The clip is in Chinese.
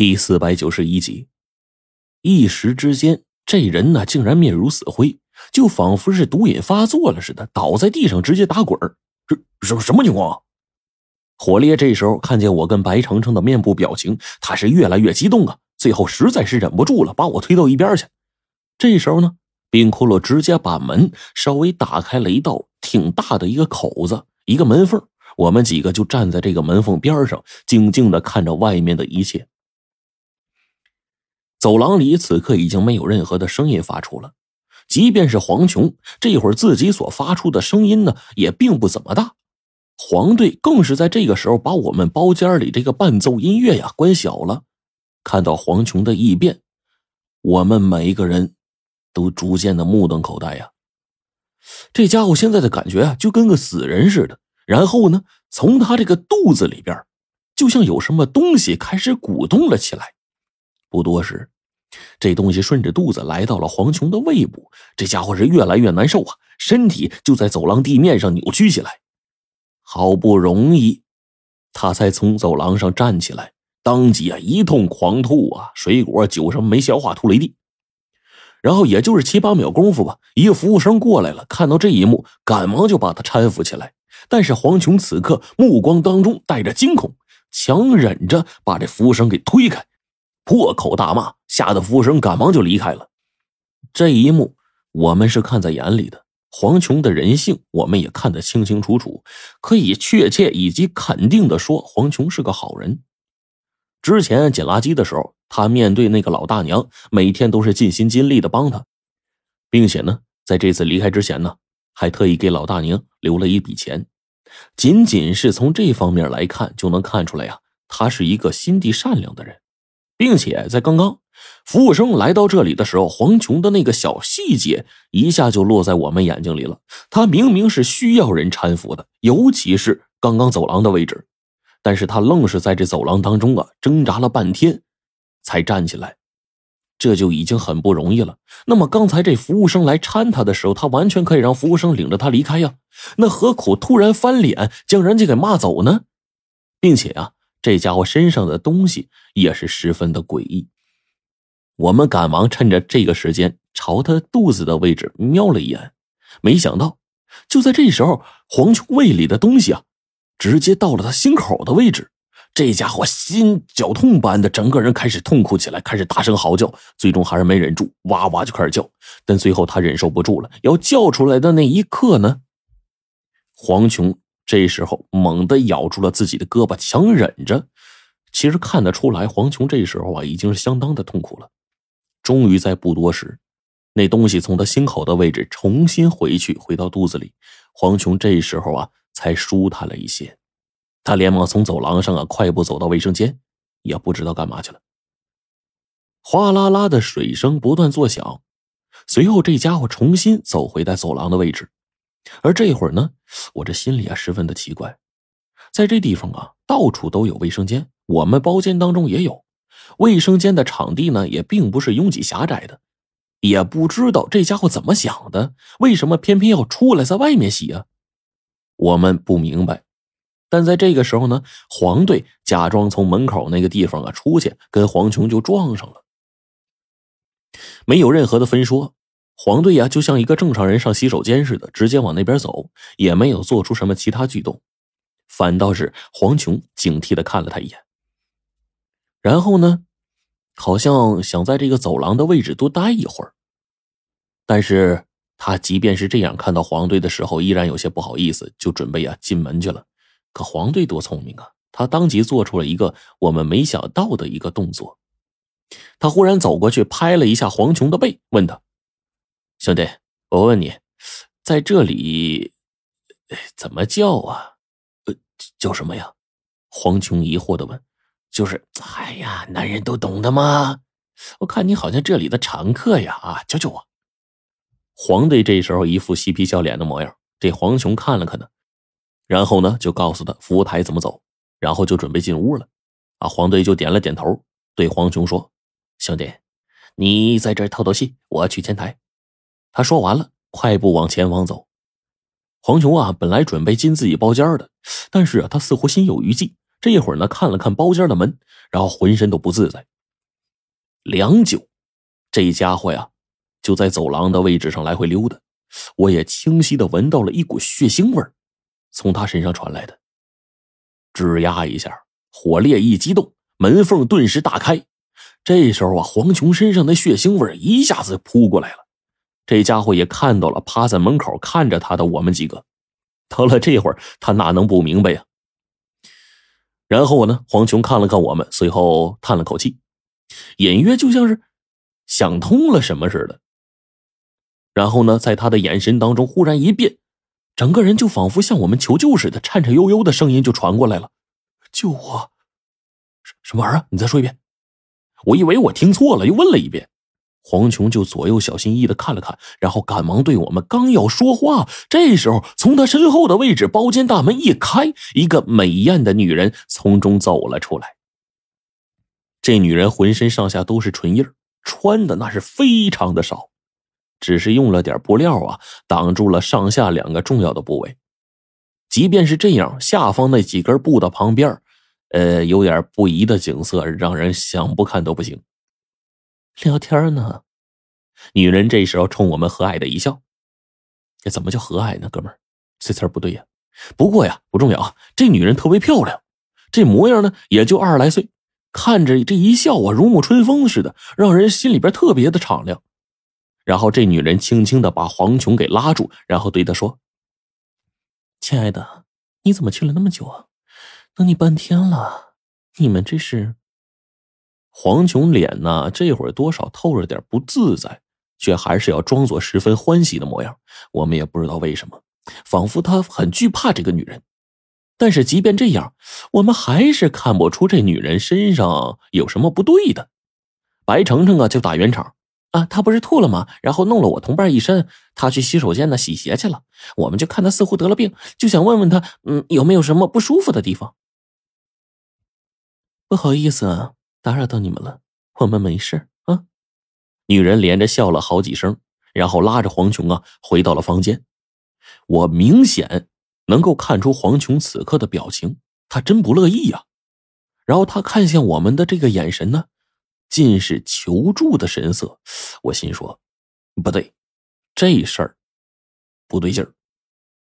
第四百九十一集，一时之间，这人呢竟然面如死灰，就仿佛是毒瘾发作了似的，倒在地上直接打滚儿。这什什么情况？火烈这时候看见我跟白程程的面部表情，他是越来越激动啊！最后实在是忍不住了，把我推到一边去。这时候呢，冰骷髅直接把门稍微打开了一道挺大的一个口子，一个门缝。我们几个就站在这个门缝边上，静静的看着外面的一切。走廊里此刻已经没有任何的声音发出了，即便是黄琼这会儿自己所发出的声音呢，也并不怎么大。黄队更是在这个时候把我们包间里这个伴奏音乐呀关小了。看到黄琼的异变，我们每一个人都逐渐的目瞪口呆呀。这家伙现在的感觉啊，就跟个死人似的。然后呢，从他这个肚子里边，就像有什么东西开始鼓动了起来。不多时，这东西顺着肚子来到了黄琼的胃部，这家伙是越来越难受啊，身体就在走廊地面上扭曲起来。好不容易，他才从走廊上站起来，当即啊一通狂吐啊，水果酒什么没消化吐了一地。然后也就是七八秒功夫吧，一个服务生过来了，看到这一幕，赶忙就把他搀扶起来。但是黄琼此刻目光当中带着惊恐，强忍着把这服务生给推开。破口大骂，吓得服务生赶忙就离开了。这一幕我们是看在眼里的，黄琼的人性我们也看得清清楚楚，可以确切以及肯定的说，黄琼是个好人。之前捡垃圾的时候，他面对那个老大娘，每天都是尽心尽力的帮她，并且呢，在这次离开之前呢，还特意给老大娘留了一笔钱。仅仅是从这方面来看，就能看出来呀，他是一个心地善良的人。并且在刚刚，服务生来到这里的时候，黄琼的那个小细节一下就落在我们眼睛里了。他明明是需要人搀扶的，尤其是刚刚走廊的位置，但是他愣是在这走廊当中啊挣扎了半天，才站起来，这就已经很不容易了。那么刚才这服务生来搀他的时候，他完全可以让服务生领着他离开呀，那何苦突然翻脸将人家给骂走呢？并且啊。这家伙身上的东西也是十分的诡异。我们赶忙趁着这个时间朝他肚子的位置瞄了一眼，没想到就在这时候，黄琼胃里的东西啊，直接到了他心口的位置。这家伙心绞痛般的，整个人开始痛哭起来，开始大声嚎叫，最终还是没忍住，哇哇就开始叫。但最后他忍受不住了，要叫出来的那一刻呢，黄琼。这时候，猛地咬住了自己的胳膊，强忍着。其实看得出来，黄琼这时候啊，已经是相当的痛苦了。终于在不多时，那东西从他心口的位置重新回去，回到肚子里。黄琼这时候啊，才舒坦了一些。他连忙从走廊上啊，快步走到卫生间，也不知道干嘛去了。哗啦啦的水声不断作响，随后这家伙重新走回在走廊的位置。而这会儿呢，我这心里啊十分的奇怪，在这地方啊，到处都有卫生间，我们包间当中也有卫生间的场地呢，也并不是拥挤狭窄的，也不知道这家伙怎么想的，为什么偏偏要出来在外面洗啊？我们不明白。但在这个时候呢，黄队假装从门口那个地方啊出去，跟黄琼就撞上了，没有任何的分说。黄队呀，就像一个正常人上洗手间似的，直接往那边走，也没有做出什么其他举动，反倒是黄琼警惕的看了他一眼，然后呢，好像想在这个走廊的位置多待一会儿。但是他即便是这样，看到黄队的时候，依然有些不好意思，就准备啊进门去了。可黄队多聪明啊，他当即做出了一个我们没想到的一个动作，他忽然走过去拍了一下黄琼的背，问他。兄弟，我问你，在这里怎么叫啊？呃，叫什么呀？黄琼疑惑的问。就是，哎呀，男人都懂的吗？我看你好像这里的常客呀！啊，教教我。黄队这时候一副嬉皮笑脸的模样，这黄琼看了看他，然后呢，就告诉他服务台怎么走，然后就准备进屋了。啊，黄队就点了点头，对黄琼说：“兄弟，你在这透透气，我去前台。”他说完了，快步往前往走。黄琼啊，本来准备进自己包间的，但是啊，他似乎心有余悸，这一会儿呢，看了看包间的门，然后浑身都不自在。良久，这家伙呀，就在走廊的位置上来回溜达。我也清晰的闻到了一股血腥味从他身上传来的。吱呀一下，火烈一激动，门缝顿时大开。这时候啊，黄琼身上的血腥味一下子扑过来了。这家伙也看到了，趴在门口看着他的我们几个。到了这会儿，他哪能不明白呀？然后呢，黄琼看了看我们，随后叹了口气，隐约就像是想通了什么似的。然后呢，在他的眼神当中忽然一变，整个人就仿佛向我们求救似的，颤颤悠悠的声音就传过来了：“救我！什什么玩意儿？你再说一遍。”我以为我听错了，又问了一遍。黄琼就左右小心翼翼的看了看，然后赶忙对我们刚要说话，这时候从他身后的位置，包间大门一开，一个美艳的女人从中走了出来。这女人浑身上下都是唇印穿的那是非常的少，只是用了点布料啊，挡住了上下两个重要的部位。即便是这样，下方那几根布的旁边。呃，有点不宜的景色，让人想不看都不行。聊天呢，女人这时候冲我们和蔼的一笑。这怎么叫和蔼呢，哥们儿？这词儿不对呀。不过呀，不重要啊。这女人特别漂亮，这模样呢也就二十来岁，看着这一笑啊，如沐春风似的，让人心里边特别的敞亮。然后这女人轻轻的把黄琼给拉住，然后对她说：“亲爱的，你怎么去了那么久啊？”等你半天了，你们这是？黄琼脸呢？这会儿多少透着点不自在，却还是要装作十分欢喜的模样。我们也不知道为什么，仿佛他很惧怕这个女人。但是即便这样，我们还是看不出这女人身上有什么不对的。白程程啊，就打圆场啊，她不是吐了吗？然后弄了我同伴一身，她去洗手间呢洗鞋去了。我们就看她似乎得了病，就想问问她，嗯，有没有什么不舒服的地方。不好意思，打扰到你们了。我们没事啊。女人连着笑了好几声，然后拉着黄琼啊回到了房间。我明显能够看出黄琼此刻的表情，她真不乐意呀。然后她看向我们的这个眼神呢，尽是求助的神色。我心说，不对，这事儿不对劲儿。